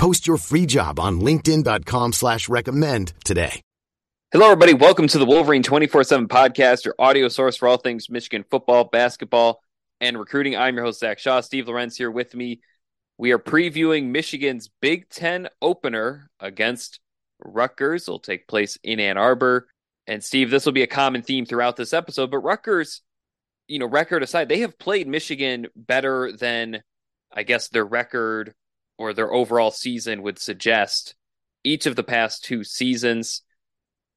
Post your free job on LinkedIn.com slash recommend today. Hello, everybody. Welcome to the Wolverine 24 7 podcast, your audio source for all things Michigan football, basketball, and recruiting. I'm your host, Zach Shaw. Steve Lorenz here with me. We are previewing Michigan's Big Ten opener against Rutgers. It'll take place in Ann Arbor. And Steve, this will be a common theme throughout this episode, but Rutgers, you know, record aside, they have played Michigan better than I guess their record or their overall season would suggest each of the past two seasons.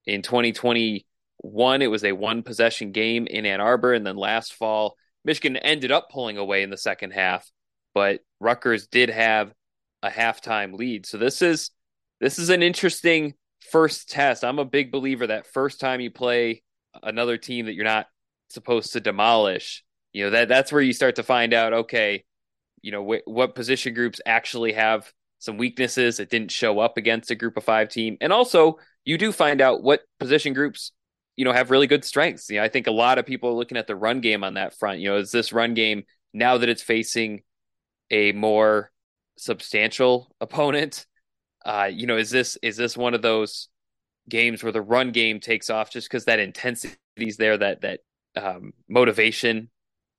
In 2021, it was a one possession game in Ann Arbor. And then last fall, Michigan ended up pulling away in the second half, but Rutgers did have a halftime lead. So this is this is an interesting first test. I'm a big believer that first time you play another team that you're not supposed to demolish, you know, that that's where you start to find out, okay, you know, wh- what position groups actually have some weaknesses that didn't show up against a group of five team. And also, you do find out what position groups, you know, have really good strengths. You know, I think a lot of people are looking at the run game on that front. You know, is this run game now that it's facing a more substantial opponent? Uh, you know, is this is this one of those games where the run game takes off just because that intensity is there, that that um, motivation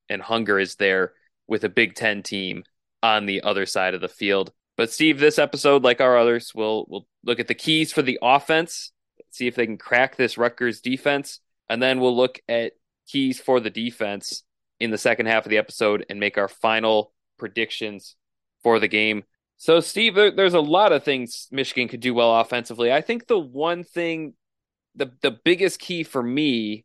and hunger is there with a Big Ten team on the other side of the field. But Steve, this episode, like our others, we'll we'll look at the keys for the offense, see if they can crack this Rutgers defense, and then we'll look at keys for the defense in the second half of the episode and make our final predictions for the game. So, Steve, there, there's a lot of things Michigan could do well offensively. I think the one thing, the the biggest key for me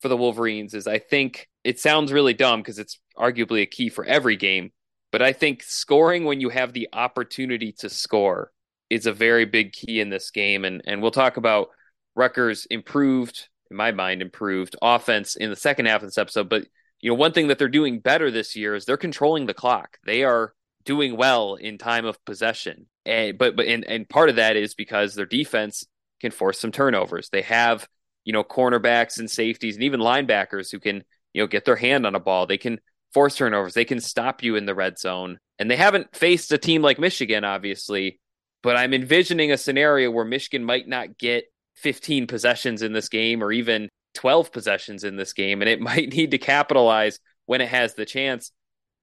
for the Wolverines is I think it sounds really dumb because it's arguably a key for every game. But I think scoring when you have the opportunity to score is a very big key in this game. And and we'll talk about Rutgers improved, in my mind, improved offense in the second half of this episode. But you know, one thing that they're doing better this year is they're controlling the clock. They are doing well in time of possession. And but but and, and part of that is because their defense can force some turnovers. They have, you know, cornerbacks and safeties and even linebackers who can, you know, get their hand on a ball. They can force turnovers. They can stop you in the red zone. And they haven't faced a team like Michigan, obviously, but I'm envisioning a scenario where Michigan might not get 15 possessions in this game or even 12 possessions in this game. And it might need to capitalize when it has the chance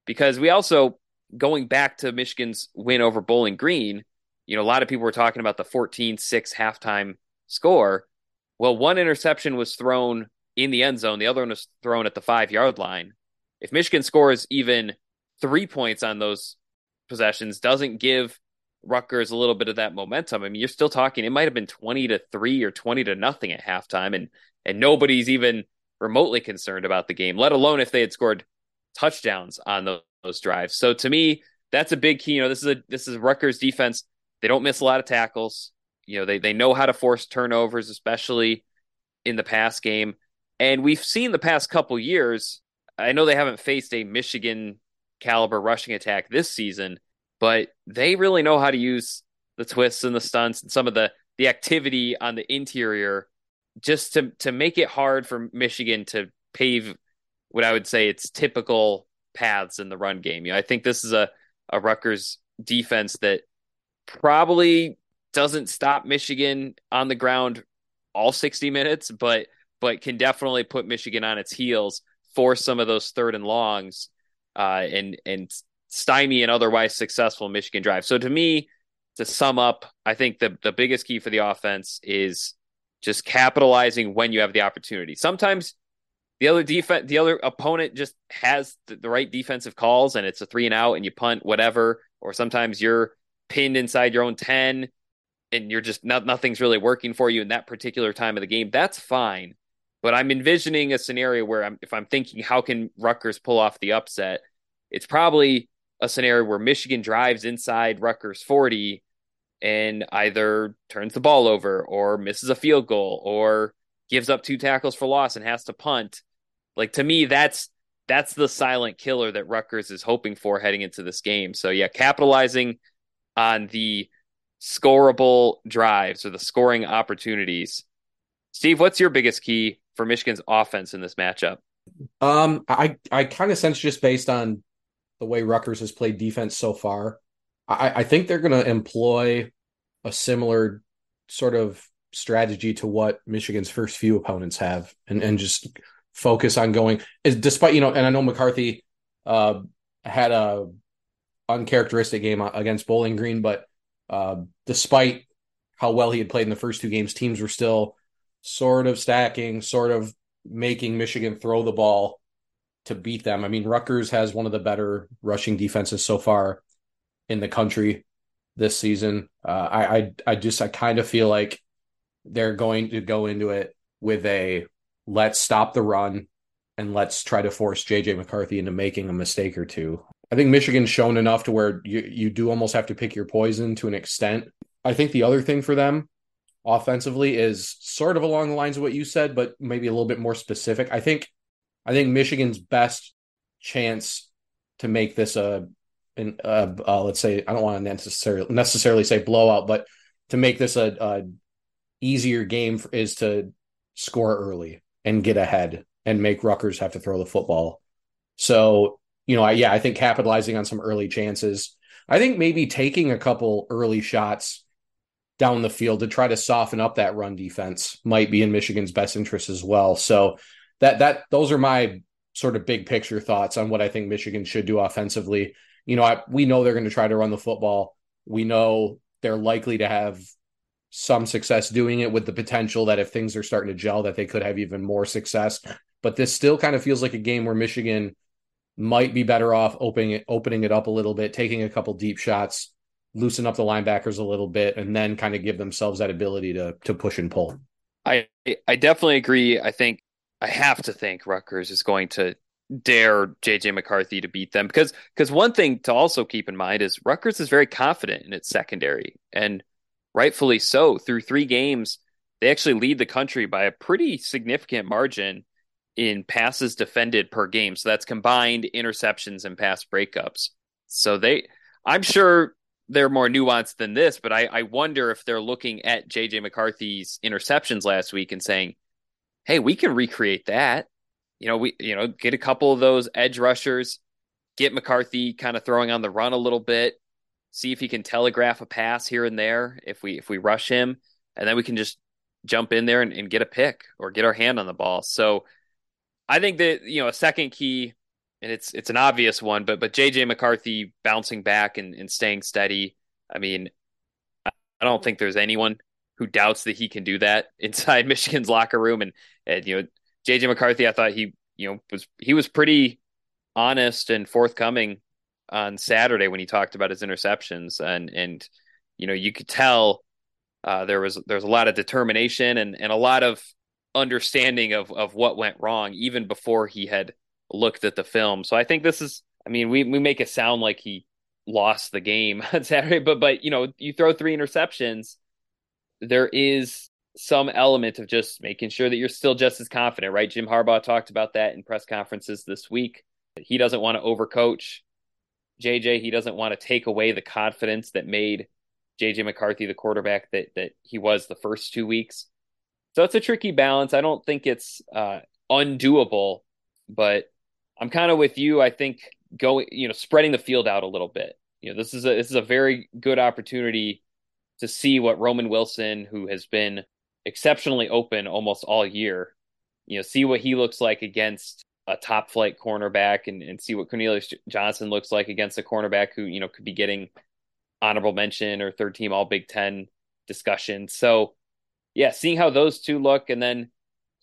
because we also, going back to Michigan's win over Bowling Green, you know, a lot of people were talking about the 14 6 halftime score. Well, one interception was thrown in the end zone, the other one was thrown at the five yard line if Michigan scores even three points on those possessions, doesn't give Rutgers a little bit of that momentum. I mean, you're still talking, it might have been 20 to 3 or 20 to nothing at halftime, and and nobody's even remotely concerned about the game, let alone if they had scored touchdowns on those, those drives. So to me, that's a big key. You know, this is a this is Rutgers defense. They don't miss a lot of tackles. You know, they they know how to force turnovers, especially in the pass game. And we've seen the past couple years I know they haven't faced a Michigan caliber rushing attack this season, but they really know how to use the twists and the stunts and some of the the activity on the interior just to to make it hard for Michigan to pave what I would say its typical paths in the run game. You know, I think this is a a Rutgers defense that probably doesn't stop Michigan on the ground all 60 minutes, but but can definitely put Michigan on its heels force some of those third and longs uh, and and stymie an otherwise successful Michigan drive. So to me, to sum up, I think the the biggest key for the offense is just capitalizing when you have the opportunity. Sometimes the other defense, the other opponent just has the, the right defensive calls, and it's a three and out, and you punt whatever. Or sometimes you're pinned inside your own ten, and you're just not nothing's really working for you in that particular time of the game. That's fine. But I'm envisioning a scenario where I'm, if I'm thinking, how can Rutgers pull off the upset? It's probably a scenario where Michigan drives inside Rutgers 40 and either turns the ball over or misses a field goal or gives up two tackles for loss and has to punt. Like to me, that's that's the silent killer that Rutgers is hoping for heading into this game. So yeah, capitalizing on the scoreable drives or the scoring opportunities. Steve, what's your biggest key for Michigan's offense in this matchup? Um, I I kind of sense just based on the way Rutgers has played defense so far, I, I think they're going to employ a similar sort of strategy to what Michigan's first few opponents have, and and just focus on going. Despite you know, and I know McCarthy uh, had a uncharacteristic game against Bowling Green, but uh, despite how well he had played in the first two games, teams were still sort of stacking, sort of making Michigan throw the ball to beat them. I mean, Rutgers has one of the better rushing defenses so far in the country this season. Uh, I, I I just I kind of feel like they're going to go into it with a let's stop the run and let's try to force JJ McCarthy into making a mistake or two. I think Michigan's shown enough to where you you do almost have to pick your poison to an extent. I think the other thing for them offensively is sort of along the lines of what you said, but maybe a little bit more specific. I think I think Michigan's best chance to make this a an let's say I don't want to necessarily necessarily say blowout, but to make this a, a easier game is to score early and get ahead and make Rutgers have to throw the football. So you know, I, yeah, I think capitalizing on some early chances. I think maybe taking a couple early shots down the field to try to soften up that run defense might be in Michigan's best interest as well. So that that those are my sort of big picture thoughts on what I think Michigan should do offensively. You know, I, we know they're going to try to run the football. We know they're likely to have some success doing it with the potential that if things are starting to gel that they could have even more success. But this still kind of feels like a game where Michigan might be better off opening it opening it up a little bit, taking a couple deep shots, loosen up the linebackers a little bit, and then kind of give themselves that ability to to push and pull. I I definitely agree. I think I have to think Rutgers is going to dare JJ McCarthy to beat them because because one thing to also keep in mind is Rutgers is very confident in its secondary and rightfully so. Through three games, they actually lead the country by a pretty significant margin in passes defended per game. So that's combined interceptions and pass breakups. So they, I'm sure they're more nuanced than this, but I, I wonder if they're looking at JJ McCarthy's interceptions last week and saying, hey, we can recreate that. You know, we, you know, get a couple of those edge rushers, get McCarthy kind of throwing on the run a little bit, see if he can telegraph a pass here and there if we if we rush him, and then we can just jump in there and, and get a pick or get our hand on the ball. So I think that you know a second key, and it's it's an obvious one, but but JJ McCarthy bouncing back and, and staying steady. I mean, I don't think there's anyone who doubts that he can do that inside Michigan's locker room. And and you know, JJ McCarthy, I thought he you know was he was pretty honest and forthcoming on Saturday when he talked about his interceptions, and and you know you could tell uh, there was there's a lot of determination and and a lot of understanding of of what went wrong even before he had looked at the film. So I think this is I mean, we we make it sound like he lost the game on Saturday, but but you know, you throw three interceptions, there is some element of just making sure that you're still just as confident, right? Jim Harbaugh talked about that in press conferences this week. He doesn't want to overcoach JJ. He doesn't want to take away the confidence that made JJ McCarthy the quarterback that that he was the first two weeks. So it's a tricky balance. I don't think it's uh, undoable, but I'm kind of with you. I think going, you know, spreading the field out a little bit. You know, this is a this is a very good opportunity to see what Roman Wilson, who has been exceptionally open almost all year, you know, see what he looks like against a top flight cornerback and, and see what Cornelius Johnson looks like against a cornerback who, you know, could be getting honorable mention or third team all Big Ten discussion. So yeah, seeing how those two look, and then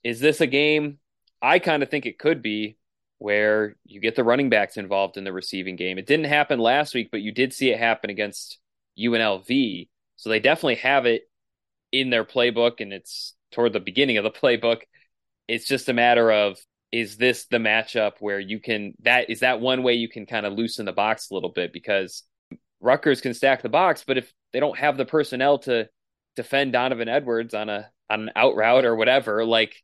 is this a game? I kind of think it could be where you get the running backs involved in the receiving game. It didn't happen last week, but you did see it happen against UNLV. So they definitely have it in their playbook, and it's toward the beginning of the playbook. It's just a matter of is this the matchup where you can that is that one way you can kind of loosen the box a little bit because Rutgers can stack the box, but if they don't have the personnel to defend Donovan Edwards on a on an out route or whatever, like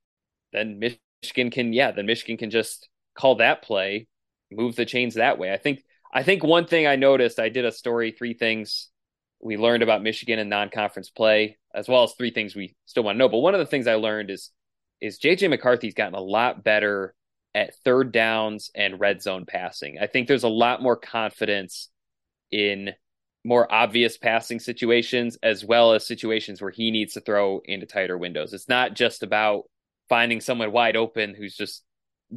then Michigan can yeah, then Michigan can just call that play, move the chains that way. I think I think one thing I noticed, I did a story, three things we learned about Michigan and non-conference play, as well as three things we still want to know. But one of the things I learned is is JJ McCarthy's gotten a lot better at third downs and red zone passing. I think there's a lot more confidence in more obvious passing situations as well as situations where he needs to throw into tighter windows. It's not just about finding someone wide open who's just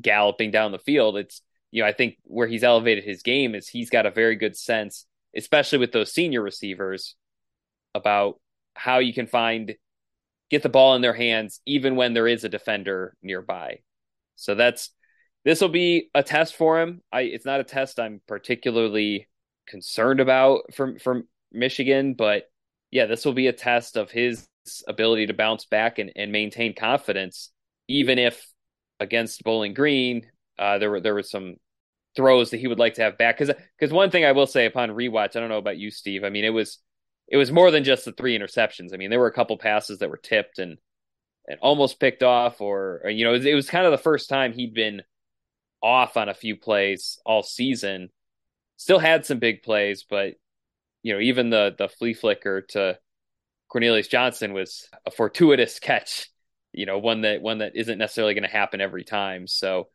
galloping down the field. It's, you know, I think where he's elevated his game is he's got a very good sense, especially with those senior receivers, about how you can find get the ball in their hands even when there is a defender nearby. So that's this will be a test for him. I it's not a test I'm particularly concerned about from from Michigan, but yeah, this will be a test of his ability to bounce back and, and maintain confidence, even if against Bowling Green, uh, there were there were some throws that he would like to have back. Because because one thing I will say upon rewatch, I don't know about you, Steve. I mean, it was it was more than just the three interceptions. I mean, there were a couple passes that were tipped and and almost picked off, or, or you know, it it was kind of the first time he'd been off on a few plays all season. Still had some big plays, but you know, even the the flea flicker to Cornelius Johnson was a fortuitous catch. You know, one that one that isn't necessarily going to happen every time. So,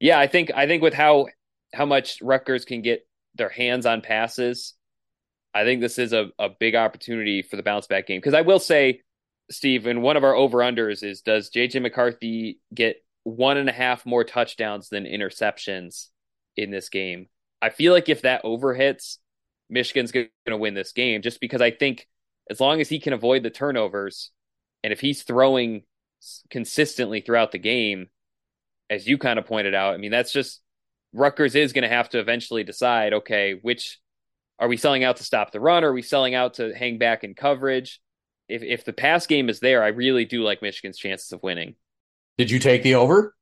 yeah, I think I think with how how much Rutgers can get their hands on passes, I think this is a, a big opportunity for the bounce back game. Because I will say, Steve, and one of our over unders is does JJ McCarthy get one and a half more touchdowns than interceptions in this game. I feel like if that over hits, Michigan's going to win this game just because I think as long as he can avoid the turnovers and if he's throwing consistently throughout the game, as you kind of pointed out, I mean, that's just Rutgers is going to have to eventually decide okay, which are we selling out to stop the run? Or are we selling out to hang back in coverage? If, if the pass game is there, I really do like Michigan's chances of winning. Did you take the over?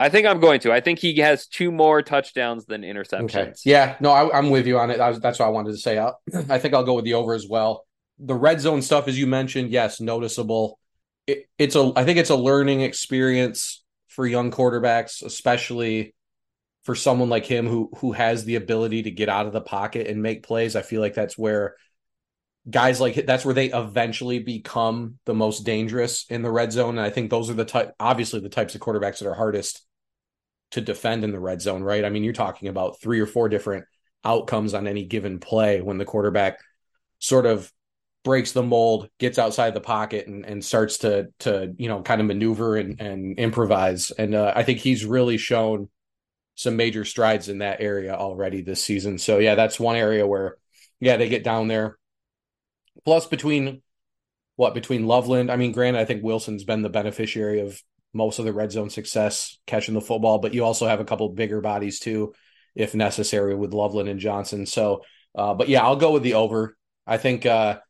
I think I'm going to. I think he has two more touchdowns than interceptions. Okay. Yeah, no, I, am with you on it. Was, that's what I wanted to say. I, I think I'll go with the over as well. The red zone stuff, as you mentioned, yes, noticeable. It, it's a, I think it's a learning experience for young quarterbacks, especially for someone like him who who has the ability to get out of the pocket and make plays. I feel like that's where guys like that's where they eventually become the most dangerous in the red zone. And I think those are the type, obviously, the types of quarterbacks that are hardest to defend in the red zone, right? I mean, you're talking about three or four different outcomes on any given play when the quarterback sort of breaks the mold, gets outside the pocket, and, and starts to to you know kind of maneuver and, and improvise. And uh, I think he's really shown some major strides in that area already this season. So yeah, that's one area where yeah they get down there Plus, between what between Loveland, I mean, granted, I think Wilson's been the beneficiary of most of the red zone success catching the football, but you also have a couple bigger bodies too, if necessary, with Loveland and Johnson. So, uh, but yeah, I'll go with the over. I think uh,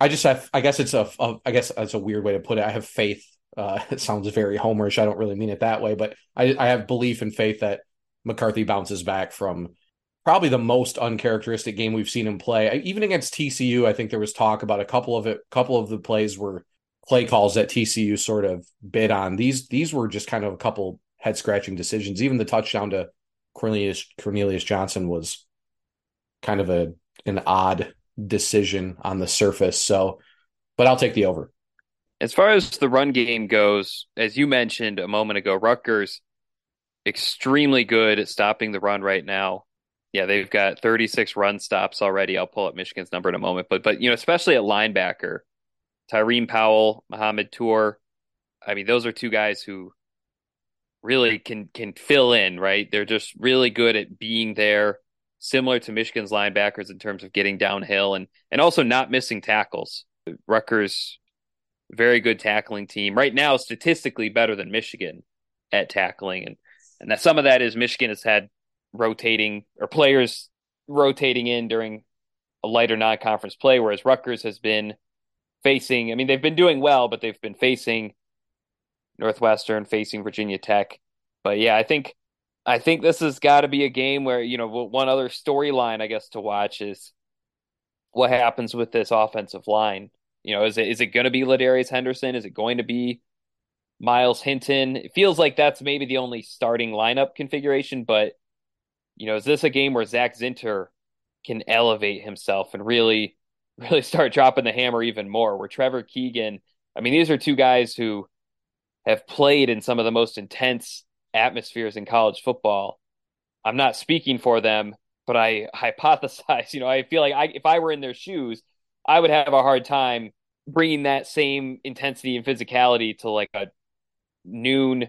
I just have. I guess it's a, a. I guess that's a weird way to put it. I have faith. Uh, it sounds very homerish. I don't really mean it that way, but I, I have belief and faith that McCarthy bounces back from probably the most uncharacteristic game we've seen him play. Even against TCU, I think there was talk about a couple of it. couple of the plays were play calls that TCU sort of bid on. These these were just kind of a couple head scratching decisions. Even the touchdown to Cornelius Cornelius Johnson was kind of a an odd decision on the surface. So, but I'll take the over. As far as the run game goes, as you mentioned a moment ago, Rutgers extremely good at stopping the run right now yeah, they've got 36 run stops already. I'll pull up Michigan's number in a moment, but but you know, especially at linebacker, Tyreem Powell, Mohamed Toure. I mean, those are two guys who really can can fill in, right? They're just really good at being there, similar to Michigan's linebackers in terms of getting downhill and and also not missing tackles. Rutgers very good tackling team. Right now statistically better than Michigan at tackling and and that some of that is Michigan has had rotating or players rotating in during a lighter non-conference play, whereas Rutgers has been facing. I mean, they've been doing well, but they've been facing Northwestern, facing Virginia Tech. But yeah, I think I think this has got to be a game where you know one other storyline I guess to watch is what happens with this offensive line. You know, is it is it going to be Ladarius Henderson? Is it going to be Myles Hinton? It feels like that's maybe the only starting lineup configuration, but you know, is this a game where Zak Zinter can elevate himself and really, really start dropping the hammer even more? Where Trevor Keegan, I mean, these are two guys who have played in some of the most intense atmospheres in college football. I'm not speaking for them, but I hypothesize, you know, I feel like I, if I were in their shoes, I would have a hard time bringing that same intensity and physicality to like a noon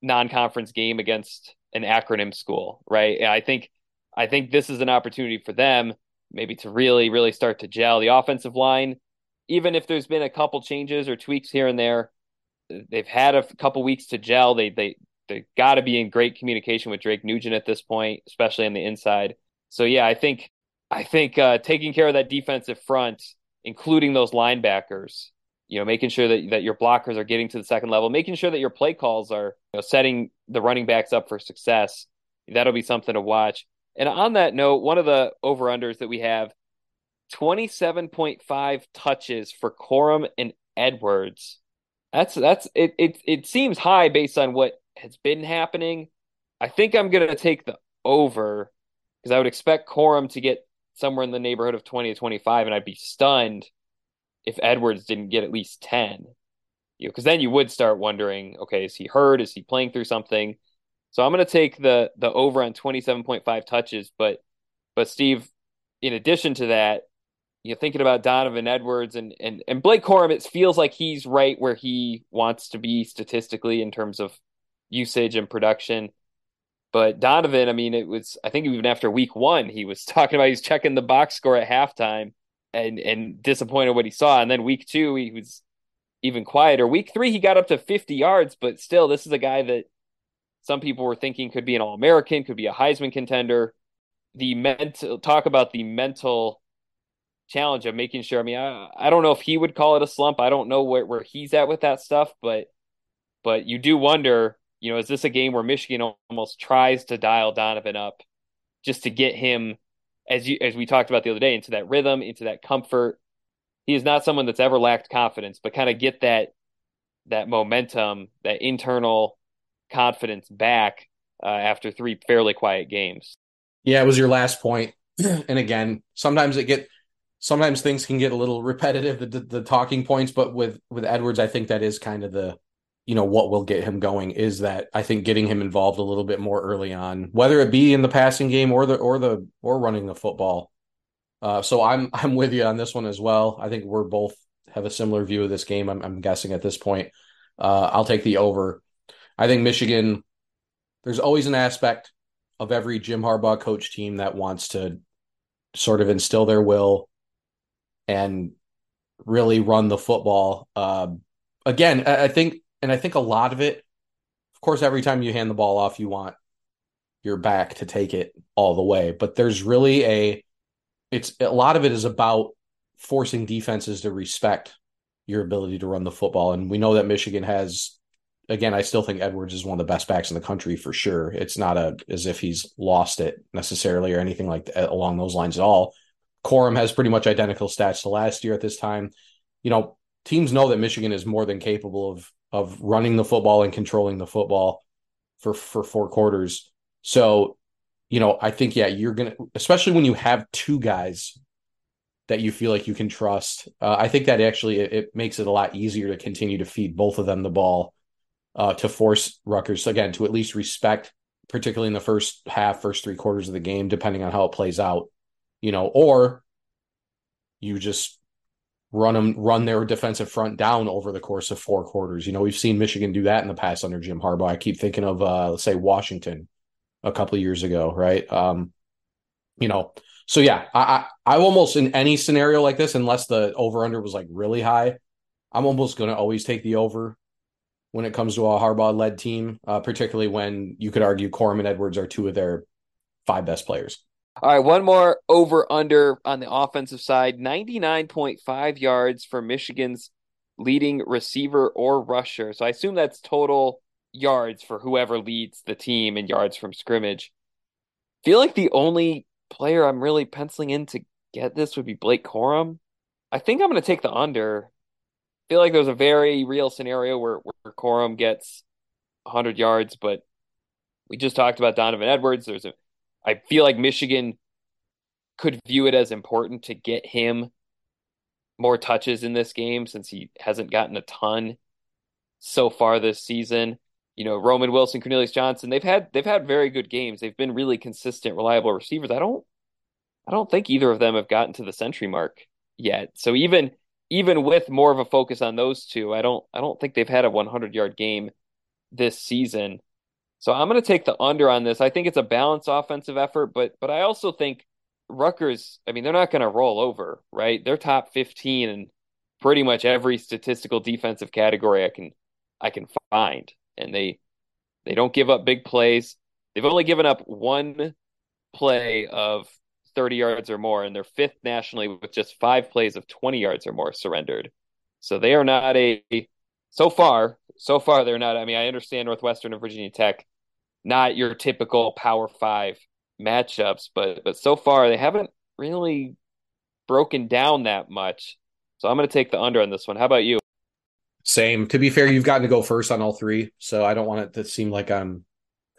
non-conference game against an acronym school, right? I think I think this is an opportunity for them maybe to really really start to gel the offensive line even if there's been a couple changes or tweaks here and there they've had a couple weeks to gel they they they got to be in great communication with Drake Nugent at this point especially on the inside so yeah I think I think uh, taking care of that defensive front including those linebackers you know, making sure that, that your blockers are getting to the second level, making sure that your play calls are you know, setting the running backs up for success. That'll be something to watch. And on that note, one of the over unders that we have 27.5 touches for Corum and Edwards. That's that's it it it seems high based on what has been happening. I think I'm going to take the over because I would expect Corum to get somewhere in the neighborhood of 20 to 25 and I'd be stunned if Edwards didn't get at least 10. You know, because then you would start wondering, okay, is he hurt? Is he playing through something? So I'm going to take the the over on 27.5 touches, but but Steve, in addition to that, you know, thinking about Donovan Edwards and and and Blake Corum, it feels like he's right where he wants to be statistically in terms of usage and production. But Donovan, I mean, it was I think even after week one, he was talking about he's checking the box score at halftime and and disappointed what he saw. And then week two, he was even quieter. Week three, he got up to 50 yards, but still, this is a guy that some people were thinking could be an All American, could be a Heisman contender. The mental talk about the mental challenge of making sure. I mean, I, I don't know if he would call it a slump. I don't know where, where he's at with that stuff, but but you do wonder, you know, is this a game where Michigan almost tries to dial Donovan up just to get him as you as we talked about the other day, into that rhythm, into that comfort. He is not someone that's ever lacked confidence, but kind of get that that momentum, that internal confidence back uh, after three fairly quiet games. Yeah, it was your last point. and again, sometimes it get sometimes things can get a little repetitive the, the, the talking points, but with with Edwards, I think that is kind of the you know what will get him going is that I think getting him involved a little bit more early on, whether it be in the passing game or the or the or running the football. Uh, so I'm I'm with you on this one as well. I think we're both have a similar view of this game. I'm, I'm guessing at this point. Uh, I'll take the over. I think Michigan. There's always an aspect of every Jim Harbaugh coach team that wants to sort of instill their will and really run the football. Uh, again, I think and I think a lot of it, of course, every time you hand the ball off, you want your back to take it all the way. But there's really a, it's a lot of it is about forcing defenses to respect your ability to run the football. And we know that Michigan has, again, I still think Edwards is one of the best backs in the country for sure. It's not a as if he's lost it necessarily or anything like that along those lines at all. Corum has pretty much identical stats to last year at this time. You know, teams know that Michigan is more than capable of of running the football and controlling the football for for four quarters. So, you know, I think yeah, you're gonna, especially when you have two guys that you feel like you can trust. Uh, I think that actually it, it, makes it a lot easier to continue to feed both of them the ball uh, to force Rutgers again to at least respect, particularly in the first half, first three quarters of the game, depending on how it plays out. You know, or you just run them run their defensive front down over the course of four quarters. You know, we've seen Michigan do that in the past under Jim Harbaugh. I keep thinking of uh let's say Washington a couple years ago, right? Um, you know, so yeah, I, I I almost in any scenario like this, unless the over under was like really high, I'm almost gonna always take the over when it comes to a Harbaugh led team, uh, particularly when you could argue Corum and Edwards are two of their five best players. All right, one more over under on the offensive side 99.5 yards for Michigan's leading receiver or rusher. So I assume that's total yards for whoever leads the team in yards from scrimmage. Feel like the only player I'm really penciling in to get this would be Blake Corum. I think I'm going to take the under. Feel like there's a very real scenario where, where Corum gets 100 yards, but we just talked about Donovan Edwards. There's a, I feel like Michigan could view it as important to get him more touches in this game since he hasn't gotten a ton so far this season. You know, Roman Wilson, Cornelius Johnson, they've had they've had very good games. They've been really consistent, reliable receivers. I don't I don't think either of them have gotten to the century mark yet. So even even with more of a focus on those two, I don't I don't think they've had a 100 yard game this season. So I'm going to take the under on this. I think it's a balanced offensive effort, but but I also think Rutgers, I mean, they're not going to roll over, right? They're top 15 in pretty much every statistical defensive category I can I can find. And they they don't give up big plays. They've only given up one play of 30 yards or more, and they're fifth nationally with just five plays of 20 yards or more surrendered. So they are not a so far, so far they're not. I mean, I understand Northwestern and Virginia Tech, not your typical Power Five matchups, but but so far they haven't really broken down that much. So I'm going to take the under on this one. How about you? Same. To be fair, you've gotten to go first on all three, so I don't want it to seem like I'm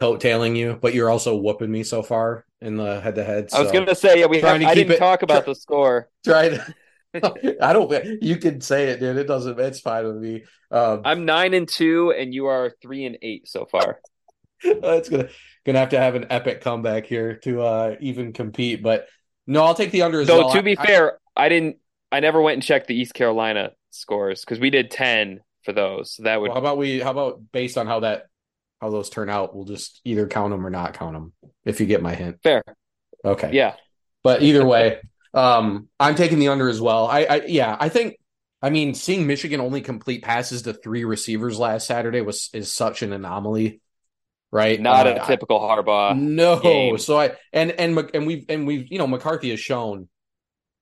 coattailing you, but you're also whooping me so far in the head to head. I was going to say, yeah, we have, I didn't it, talk about try, the score. Try to. I don't. You can say it, dude. It doesn't. It's fine with me. Um, I'm nine and two, and you are three and eight so far. it's gonna gonna have to have an epic comeback here to uh even compete. But no, I'll take the under so, well. to be I, fair, I, I didn't. I never went and checked the East Carolina scores because we did ten for those. So that would. Well, how about we? How about based on how that how those turn out, we'll just either count them or not count them. If you get my hint. Fair. Okay. Yeah. But either way, um, I'm taking the under as well. I, I yeah, I think. I mean, seeing Michigan only complete passes to three receivers last Saturday was is such an anomaly right? Not uh, a typical Harbaugh. No. Game. So I and and and we've and we've you know McCarthy has shown,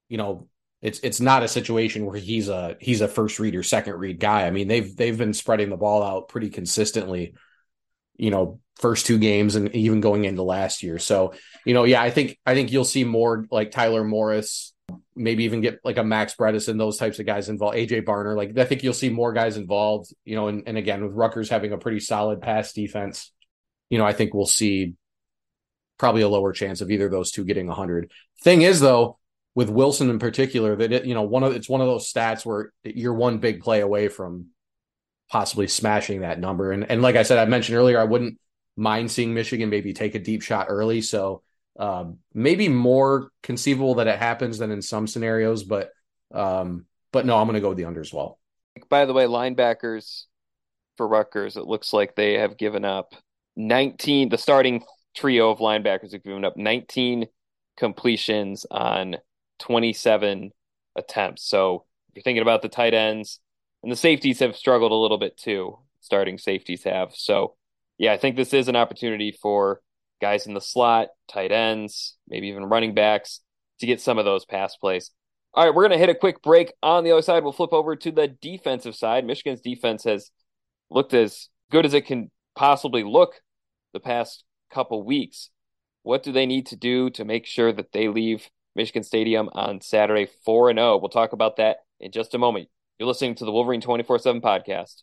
you know, it's it's not a situation where he's a he's a first read or second read guy. I mean, they've they've been spreading the ball out pretty consistently, you know, first two games and even going into last year. So, you know, yeah, I think I think you'll see more like Tyler Morris, maybe even get like a Max Bredesen, those types of guys involved. AJ Barner, like I think you'll see more guys involved, you know, and, and again with Rutgers having a pretty solid pass defense you know, I think we'll see probably a lower chance of either those two getting 100. Thing is, though, with Wilson in particular, that it, you know, one of it's one of those stats where you're one big play away from possibly smashing that number. And and like I said, I mentioned earlier, I wouldn't mind seeing Michigan maybe take a deep shot early. So um, maybe more conceivable that it happens than in some scenarios, but um, but no, I'm going to go with the under as well. By the way, linebackers for Rutgers, it looks like they have given up 19, the starting trio of linebackers have given up 19 completions on 27 attempts. So if you're thinking about the tight ends, and the safeties have struggled a little bit too, starting safeties have. So yeah, I think this is an opportunity for guys in the slot, tight ends, maybe even running backs to get some of those pass plays. All right, we're going to hit a quick break. On the other side, we'll flip over to the defensive side. Michigan's defense has looked as good as it can possibly look the past couple weeks. What do they need to do to make sure that they leave Michigan Stadium on Saturday 4 and 0? We'll talk about that in just a moment. You're listening to the Wolverine 24/7 podcast.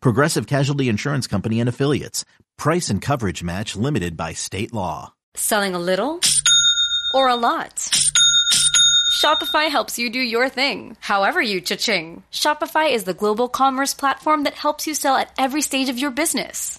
Progressive Casualty Insurance Company and Affiliates. Price and coverage match limited by state law. Selling a little or a lot? Shopify helps you do your thing, however you cha-ching. Shopify is the global commerce platform that helps you sell at every stage of your business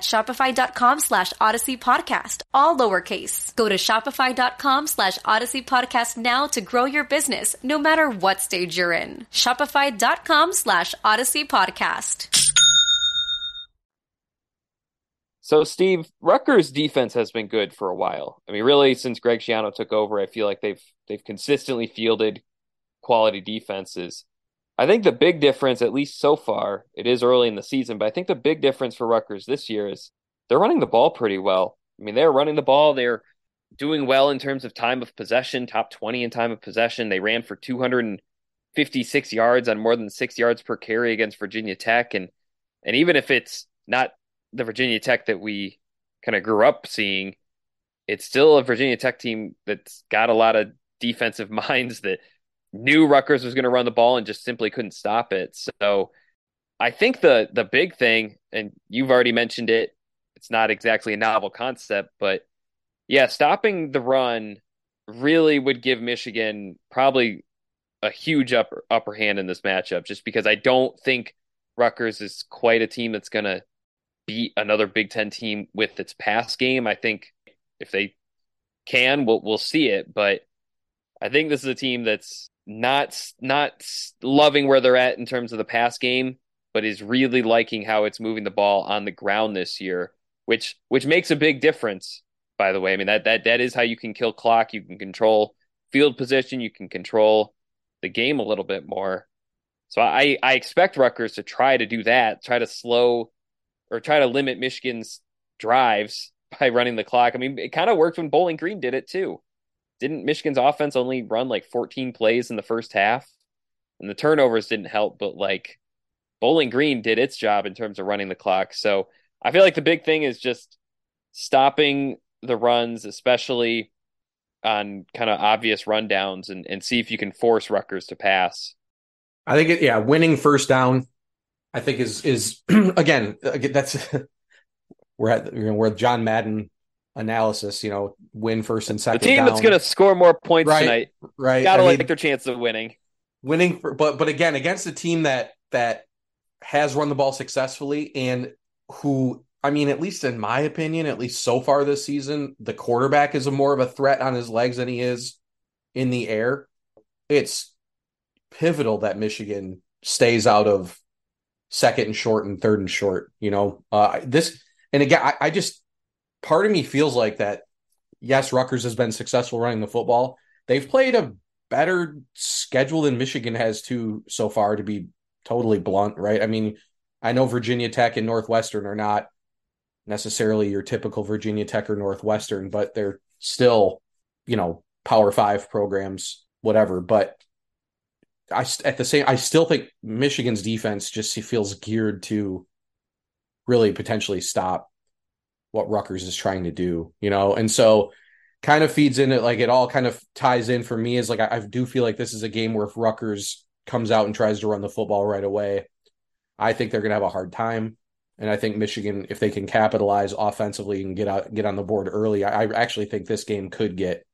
shopify.com slash odyssey podcast, all lowercase. Go to shopify.com slash odyssey podcast now to grow your business no matter what stage you're in. Shopify.com slash odyssey podcast. So, Steve, Rutgers' defense has been good for a while. I mean, really, since Greg Schiano took over, I feel like they've they've consistently fielded quality defenses. I think the big difference, at least so far, it is early in the season, but I think the big difference for Rutgers this year is they're running the ball pretty well. I mean, they're running the ball. They're doing well in terms of time of possession, top 20 in time of possession. They ran for 256 yards on more than six yards per carry against Virginia Tech. And, and even if it's not the Virginia Tech that we kind of grew up seeing, it's still a Virginia Tech team that's got a lot of defensive minds that knew Rutgers was going to run the ball and just simply couldn't stop it. So I think the the big thing, and you've already mentioned it, it's not exactly a novel concept, but yeah, stopping the run really would give Michigan probably a huge upper upper hand in this matchup, just because I don't think Rutgers is quite a team that's going to beat another Big Ten team with its pass game. I think if they can, we'll we'll see it. But I think this is a team that's not not loving where they're at in terms of the pass game, but is really liking how it's moving the ball on the ground this year, which which makes a big difference. By the way, I mean that that that is how you can kill clock. You can control field position. You can control the game a little bit more. So I I expect Rutgers to try to do that, try to slow or try to limit Michigan's drives by running the clock. I mean, it kind of worked when Bowling Green did it too. Didn't Michigan's offense only run like 14 plays in the first half? And the turnovers didn't help, but like Bowling Green did its job in terms of running the clock. So I feel like the big thing is just stopping the runs, especially on kind of obvious rundowns, and, and see if you can force Rutgers to pass. I think, it, yeah, winning first down I think is is again that's we're at you know we're John Madden analysis. You know, win first and second. The team down. that's going to score more points right, tonight, right? Gotta I like mean, their chance of winning. Winning, for, but but again against a team that that has run the ball successfully and who I mean, at least in my opinion, at least so far this season, the quarterback is a more of a threat on his legs than he is in the air. It's pivotal that Michigan stays out of second and short and third and short. You know, uh, this and again, I, I just part of me feels like that. Yes, Rutgers has been successful running the football. They've played a better schedule than Michigan has too so far. To be totally blunt, right? I mean, I know Virginia Tech and Northwestern are not necessarily your typical Virginia Tech or Northwestern, but they're still, you know, Power Five programs, whatever. But I at the same I still think Michigan's defense just feels geared to really potentially stop what Rutgers is trying to do, you know, and so kind of feeds in it like it all kind of ties in for me is like I, I do feel like this is a game where if Rutgers comes out and tries to run the football right away, I think they're gonna have a hard time. And I think Michigan, if they can capitalize offensively and get out get on the board early, I, I actually think this game could get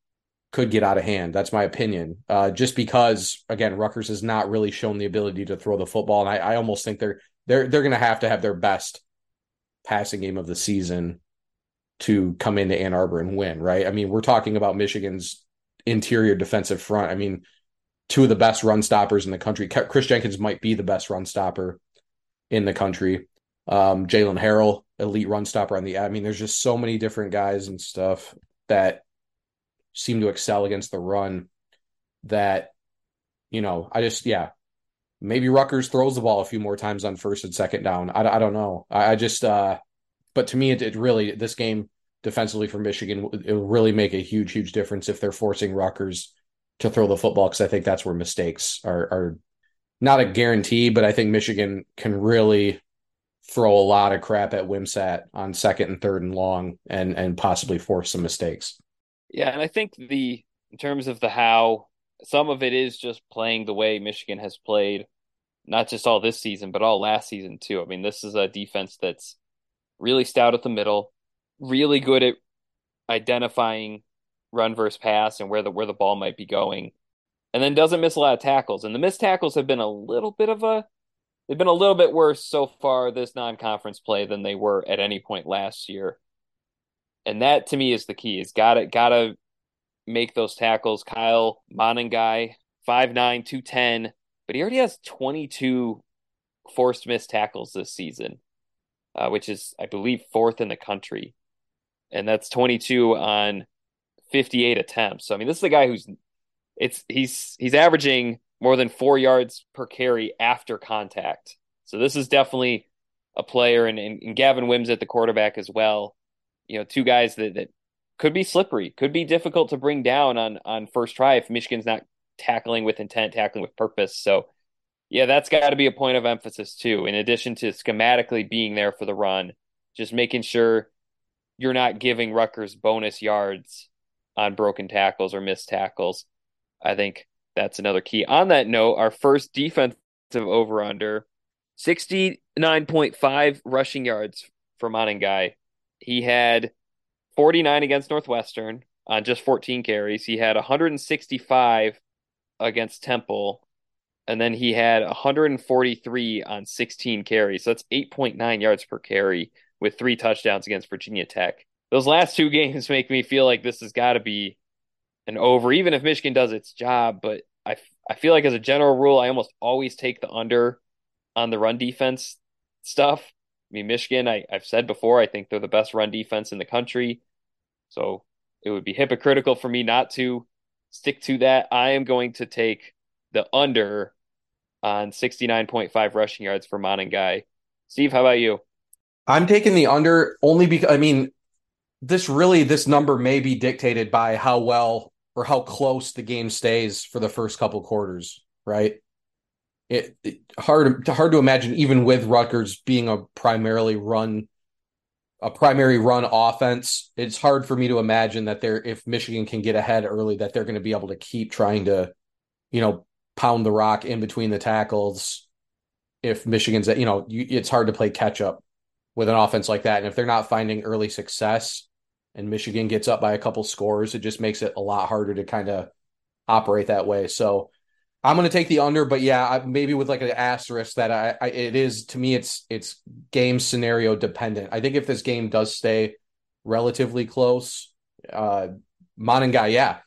could get out of hand. That's my opinion. Uh, just because, again, Rutgers has not really shown the ability to throw the football, and I, I almost think they're they're they're going to have to have their best passing game of the season to come into Ann Arbor and win. Right? I mean, we're talking about Michigan's interior defensive front. I mean, two of the best run stoppers in the country. Kris Jenkins might be the best run stopper in the country. Um, Jaylen Harrell, elite run stopper on the. I mean, there's just so many different guys and stuff that seem to excel against the run. That, you know, I just yeah, maybe Rutgers throws the ball a few more times on first and second down. I, I don't know. I, I just, uh, but to me, it, it really this game defensively for Michigan it will really make a huge, huge difference if they're forcing Rutgers to throw the football because I think that's where mistakes are are not a guarantee, but I think Michigan can really throw a lot of crap at Wimsatt on second and third and long and and possibly force some mistakes. Yeah, and I think the in terms of the how, some of it is just playing the way Michigan has played, not just all this season, but all last season too. I mean, this is a defense that's really stout at the middle, really good at identifying run versus pass and where the where the ball might be going, and then doesn't miss a lot of tackles. And the missed tackles have been a little bit of a they've been a little bit worse so far this non-conference play than they were at any point last year. And that to me is the key. Is gotta gotta make those tackles. Kyle Monangai, 5'9", 210, but he already has 22 forced missed tackles this season, uh, which is, I believe, fourth in the country. And that's 22 on 58 attempts. So I mean, this is a guy who's it's he's he's averaging more than four yards per carry after contact. So this is definitely a player, and, and, and Gavin Wims at the quarterback as well. You know, two guys that, that could be slippery, could be difficult to bring down on on first try if Michigan's not tackling with intent, tackling with purpose. So yeah, that's got to be a point of emphasis too. In addition to schematically being there for the run, just making sure you're not giving Rutgers bonus yards on broken tackles or missed tackles. I think that's another key. On that note, our first defensive over under 69.5 rushing yards for Monangai. He had 49 against Northwestern on just 14 carries. He had 165 against Temple, and then he had 143 on 16 carries. So that's 8.9 yards per carry with three touchdowns against Virginia Tech those last two games make me feel like this has got to be an over, even if Michigan does its job. But I, I feel like as a general rule, I almost always take the under on the run defense stuff. I mean, Michigan, I, I've said before, I think they're the best run defense in the country. So it would be hypocritical for me not to stick to that. I am going to take the under on 69.5 rushing yards for Guy. Steve, how about you? I'm taking the under only because I mean this really this number may be dictated by how well or how close the game stays for the first couple quarters, right? It, it hard hard to imagine even with Rutgers being a primarily run a primary run offense. It's hard for me to imagine that they're if Michigan can get ahead early that they're going to be able to keep trying to, you know, pound the rock in between the tackles. If Michigan's, you know, you, it's hard to play catch up with an offense like that, and if they're not finding early success, and Michigan gets up by a couple scores, it just makes it a lot harder to kind of operate that way. So I'm going to take the under, but yeah, maybe with like an asterisk that I, I, it is to me, it's it's game scenario dependent. I think if this game does stay relatively close, uh, Monangai, yeah,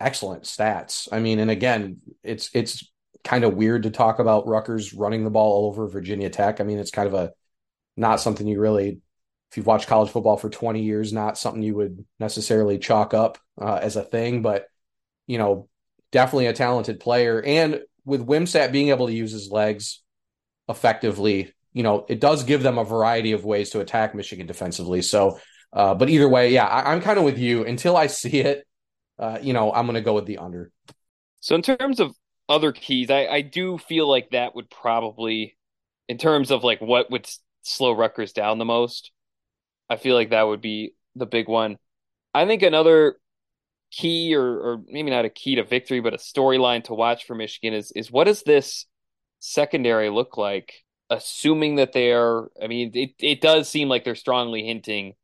excellent stats. I mean, and again, it's it's kind of weird to talk about Rutgers running the ball all over Virginia Tech. I mean, it's kind of a not something you really if you've watched college football for 20 years, not something you would necessarily chalk up uh, as a thing, but you know, definitely a talented player. And with Wimsatt being able to use his legs effectively, you know, it does give them a variety of ways to attack Michigan defensively. So, uh, but either way, yeah, I, am kind of with you until I see it. Uh, you know, I'm going to go with the under. So, in terms of other keys, I, I do feel like that would probably, in terms of like what would slow Rutgers down the most, I feel like that would be the big one. I think another key or or maybe not a key to victory, but a storyline to watch for Michigan is is what does this secondary look like? Assuming that they are, I mean, it, it does seem like they're strongly hinting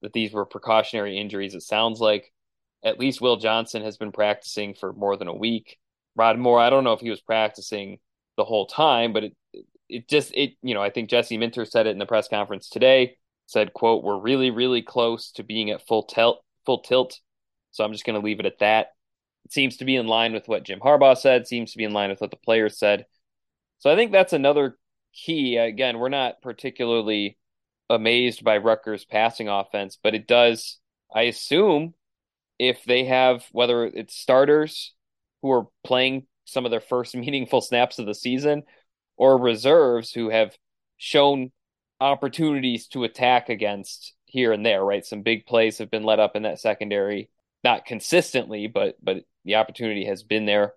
that these were precautionary injuries. It sounds like at least Will Johnson has been practicing for more than a week. Rod Moore, I don't know if he was practicing the whole time, but it it just it you know I think Jesse Minter said it in the press conference today said, quote, we're really, really close to being at full tilt full tilt. So I'm just gonna leave it at that. It seems to be in line with what Jim Harbaugh said, seems to be in line with what the players said. So I think that's another key. Again, we're not particularly amazed by Rutgers passing offense, but it does, I assume, if they have whether it's starters who are playing some of their first meaningful snaps of the season or reserves who have shown opportunities to attack against here and there, right? Some big plays have been let up in that secondary, not consistently, but but the opportunity has been there.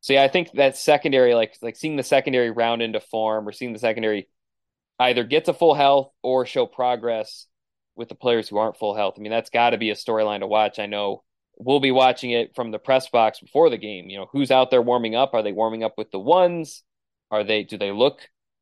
So yeah, I think that secondary, like like seeing the secondary round into form or seeing the secondary either get to full health or show progress with the players who aren't full health. I mean, that's got to be a storyline to watch. I know we'll be watching it from the press box before the game. You know, who's out there warming up? Are they warming up with the ones? Are they do they look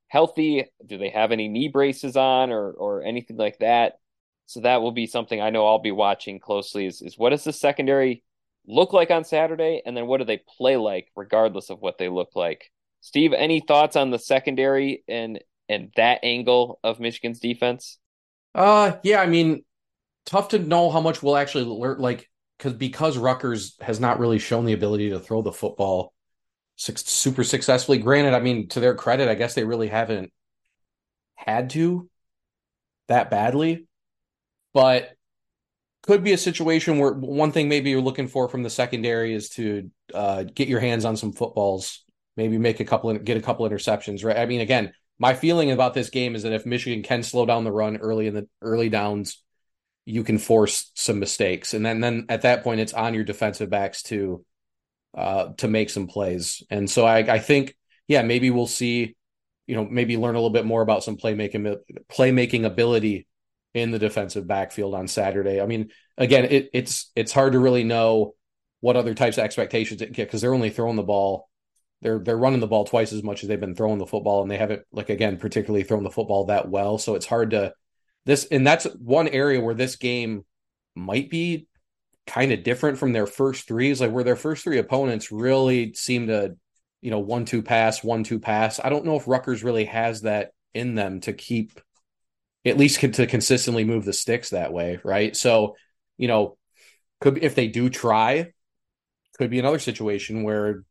healthy? Do they have any knee braces on or or anything like that? So that will be something I know I'll be watching closely is, is what does the secondary look like on Saturday? And then what do they play like regardless of what they look like? Steve, any thoughts on the secondary and and that angle of Michigan's defense? Uh yeah, I mean, tough to know how much we'll actually learn like because because Rutgers has not really shown the ability to throw the football super successfully. Granted, I mean, to their credit, I guess they really haven't had to that badly, but could be a situation where one thing maybe you're looking for from the secondary is to uh, get your hands on some footballs, maybe make a couple get a couple interceptions. Right? I mean, again, my feeling about this game is that if Michigan can slow down the run early in the early downs, you can force some mistakes, and then then at that point, it's on your defensive backs to uh, to make some plays. And so I, I think, yeah, maybe we'll see, you know, maybe learn a little bit more about some playmaking playmaking ability in the defensive backfield on Saturday. I mean, again, it, it's it's hard to really know what other types of expectations it get because they're only throwing the ball. They're they're running the ball twice as much as they've been throwing the football, and they haven't like again particularly thrown the football that well. So it's hard to this, and that's one area where this game might be kind of different from their first threes, like where their first three opponents really seem to, you know, one two pass, one two pass. I don't know if Rutgers really has that in them to keep, at least to consistently move the sticks that way, right? So, you know, could if they do try, could be another situation where,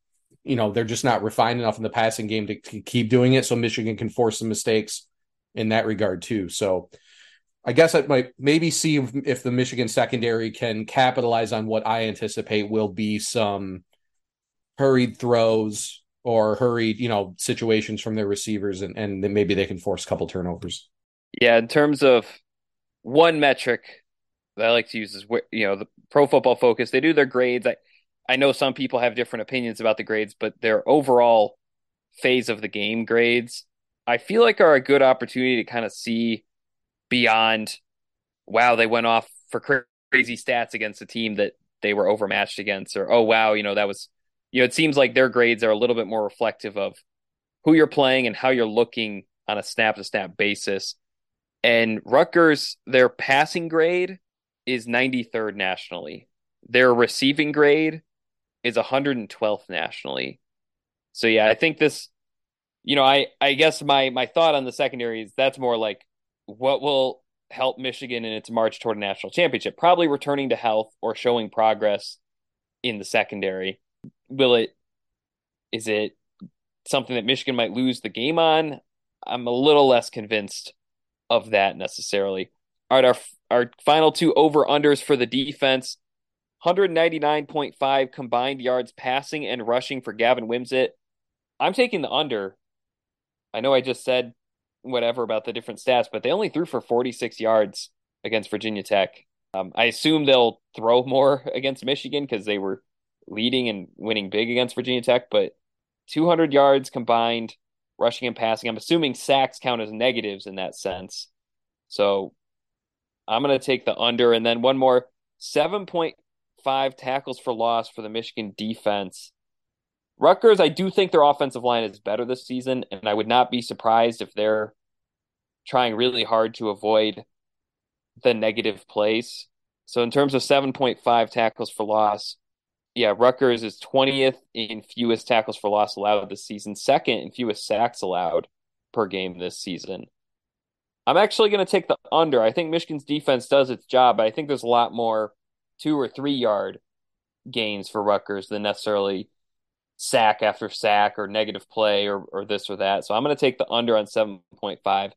you know, they're just not refined enough in the passing game to, keep doing it. So Michigan can force some mistakes in that regard too. So I guess I might maybe see if, if, the Michigan secondary can capitalize on what I anticipate will be some hurried throws or hurried, you know, situations from their receivers, and and then maybe they can force a couple turnovers. Yeah, in terms of one metric that I like to use is you know the Pro Football Focus. They do their grades. I I know some people have different opinions about the grades, but their overall phase of the game grades I feel like are a good opportunity to kind of see beyond wow they went off for crazy stats against a team that they were overmatched against or oh wow you know that was you know it seems like their grades are a little bit more reflective of who you're playing and how you're looking on a snap to snap basis. And Rutgers their passing grade is 93rd nationally. Their receiving grade is 112th nationally so yeah I think this you know I I guess my my thought on the secondary is that's more like what will help Michigan in its march toward a national championship? Probably returning to health or showing progress in the secondary. Will it? Is it something that Michigan might lose the game on? I'm a little less convinced of that necessarily. All right, our our final two over unders for the defense. 199.5 combined yards passing and rushing for Gavin Wimsatt. I'm taking the under. I know I just said whatever about the different stats, but they only threw for 46 yards against Virginia Tech. Um, I assume they'll throw more against Michigan because they were leading and winning big against Virginia Tech, but 200 yards combined, rushing and passing. I'm assuming sacks count as negatives in that sense. So I'm going to take the under. And then one more 7.5 tackles for loss for the Michigan defense. Rutgers, I do think their offensive line is better this season, and I would not be surprised if they're trying really hard to avoid the negative plays. So in terms of 7.5 tackles for loss, yeah, Rutgers is 20th in fewest tackles for loss allowed this season, second in fewest sacks allowed per game this season. I'm actually going to take the under. I think Michigan's defense does its job, but I think there's a lot more two or three yard gains for Rutgers than necessarily sack after sack or negative play or, or this or that. So I'm going to take the under on 7.5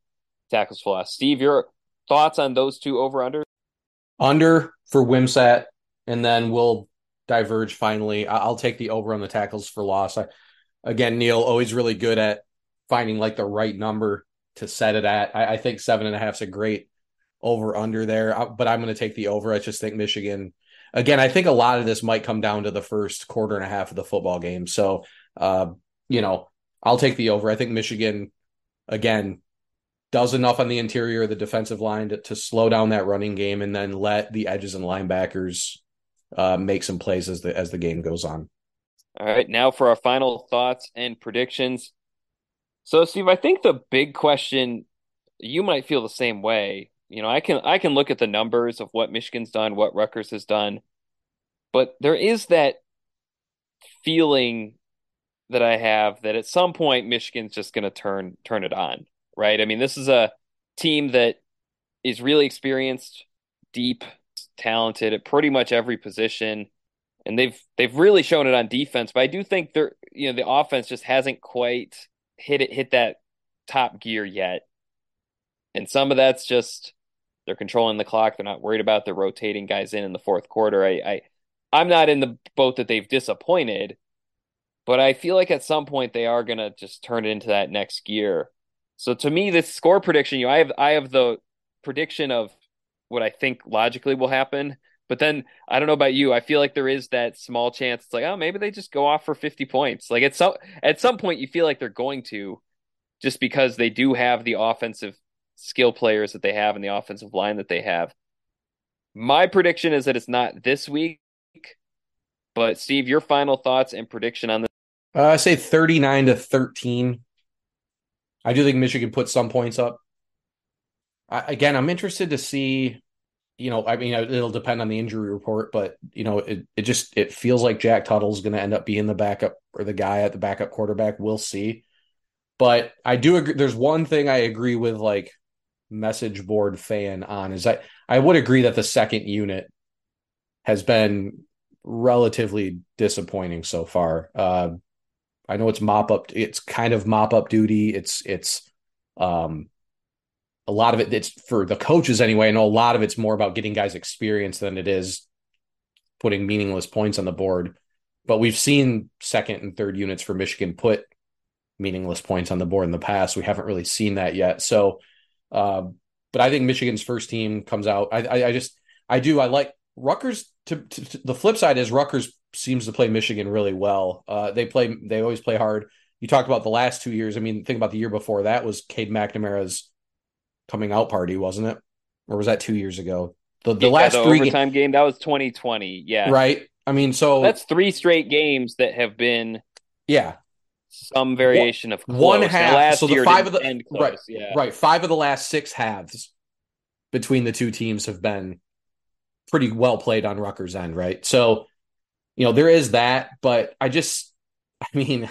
tackles for loss. Steve, your thoughts on those two over under? Under for Wimsatt, and then we'll diverge finally. I'll take the over on the tackles for loss. I, again, Neil, always really good at finding like the right number to set it at. I, I think seven and a half is a great over under there, but I'm going to take the over. I just think Michigan. Again, I think a lot of this might come down to the first quarter and a half of the football game. So, uh, you know, I'll take the over. I think Michigan, again, does enough on the interior of the defensive line to, to slow down that running game and then let the edges and linebackers uh, make some plays as the as the game goes on. All right, now for our final thoughts and predictions. So, Steve, I think the big question you might feel the same way. You know, I can I can look at the numbers of what Michigan's done, what Rutgers has done, but there is that feeling that I have that at some point Michigan's just going to turn turn it on right? I mean, this is a team that is really experienced, deep, talented at pretty much every position. And they've they've really shown it on defense, but I do think they're you know the offense just hasn't quite hit it hit that top gear yet. And some of that's just they're controlling the clock. They're not worried about the rotating guys in in the fourth quarter. I, I I'm not in the boat that they've disappointed, but I feel like at some point they are gonna just turn it into that next gear. So to me, this score prediction, you know, I have I have the prediction of what I think logically will happen. But then I don't know about you. I feel like there is that small chance. It's like, oh, maybe they just go off for 50 points. Like at some at some point, you feel like they're going to, just because they do have the offensive skill players that they have and the offensive line that they have. My prediction is that it's not this week. But Steve, your final thoughts and prediction on this? Uh, I say 39 to 13 I do think Michigan put some points up. I, again, I'm interested to see. You know, I mean, it'll depend on the injury report, but you know, it it just it feels like Jack Tuttle's going to end up being the backup or the guy at the backup quarterback. We'll see. But I do agree. There's one thing I agree with, like message board fan on is I I would agree that the second unit has been relatively disappointing so far. Uh, I know it's mop up. It's kind of mop up duty. It's it's um a lot of it. It's for the coaches anyway. I know a lot of it's more about getting guys experience than it is putting meaningless points on the board. But we've seen second and third units for Michigan put meaningless points on the board in the past. We haven't really seen that yet. So, uh, but I think Michigan's first team comes out. I, I, I just I do I like Rutgers. To, to, to the flip side is Rutgers seems to play Michigan really well. Uh, they play, they always play hard. You talked about the last two years. I mean, think about the year before that was Cade McNamara's coming out party, wasn't it? Or was that two years ago? The the yeah, last the three overtime game that was 2020. Yeah, right. I mean, so that's three straight games that have been yeah some variation of close. one half. last so the year five of the right, yeah. right, five of the last six halves between the two teams have been pretty well played on Rutgers end, right? So you know, there is that, but I just, I mean,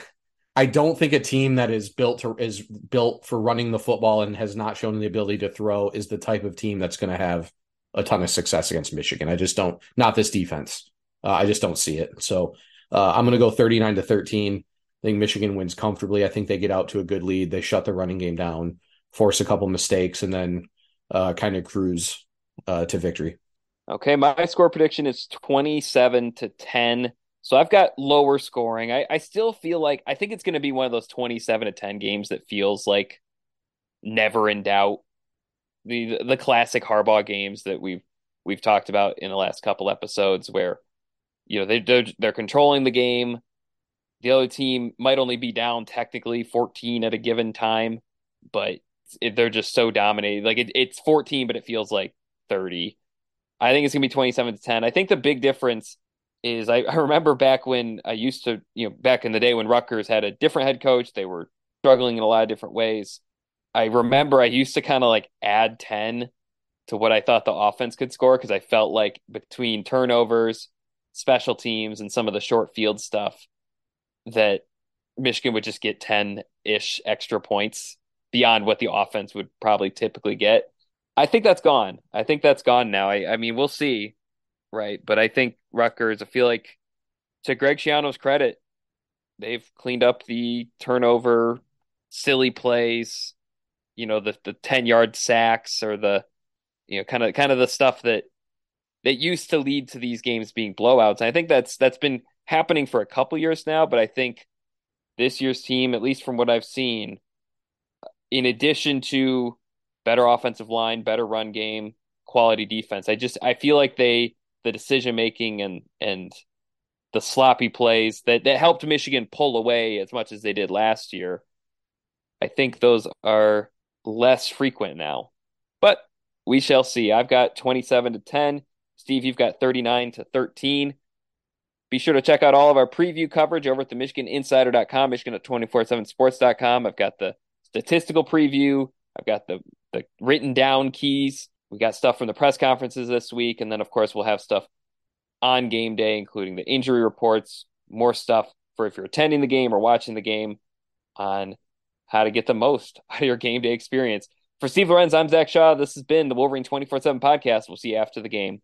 I don't think a team that is built to is built for running the football and has not shown the ability to throw is the type of team that's going to have a ton of success against Michigan. I just don't, not this defense. Uh, I just don't see it. So uh, I'm going to go 39 to 13. I think Michigan wins comfortably. I think they get out to a good lead. They shut the running game down, force a couple mistakes, and then uh, kind of cruise uh, to victory. Okay, my score prediction is 27 to 10. So I've got lower scoring. I, I still feel like I think it's going to be one of those 27 to 10 games that feels like never in doubt. The the classic Harbaugh games that we've we've talked about in the last couple episodes where you know they they're, they're controlling the game. The other team might only be down technically 14 at a given time, but it, they're just so dominated. Like it, it's 14 but it feels like 30 I think it's gonna be 27 to 10. I think the big difference is I, I remember back when I used to, you know, back in the day when Rutgers had a different head coach, they were struggling in a lot of different ways. I remember I used to kind of like add 10 to what I thought the offense could score because I felt like between turnovers, special teams, and some of the short field stuff, that Michigan would just get 10 ish extra points beyond what the offense would probably typically get. I think that's gone. I think that's gone now. I, I mean, we'll see, right? But I think Rutgers. I feel like, to Greg Schiano's credit, they've cleaned up the turnover, silly plays, you know, the the 10 yard sacks or the you know, kind of kind of the stuff that that used to lead to these games being blowouts. And I think that's that's been happening for a couple years now, but I think this year's team, at least from what I've seen, in addition to better offensive line, better run game, quality defense, I just I feel like they the decision making and and the sloppy plays that, that helped Michigan pull away as much as they did last year. I think those are less frequent now. But we shall see. I've got 27 to 10. Steve, you've got 39 to 13. Be sure to check out all of our preview coverage over at the MichiganInsider.com, Michigan at 247sports.com. I've got the statistical preview. I've got the, the written down keys. We got stuff from the press conferences this week. And then, of course, we'll have stuff on game day, including the injury reports, more stuff for if you're attending the game or watching the game on how to get the most out of your game day experience. For Steve Lorenz, I'm Zach Shaw. This has been the Wolverine 24 7 podcast. We'll see you after the game.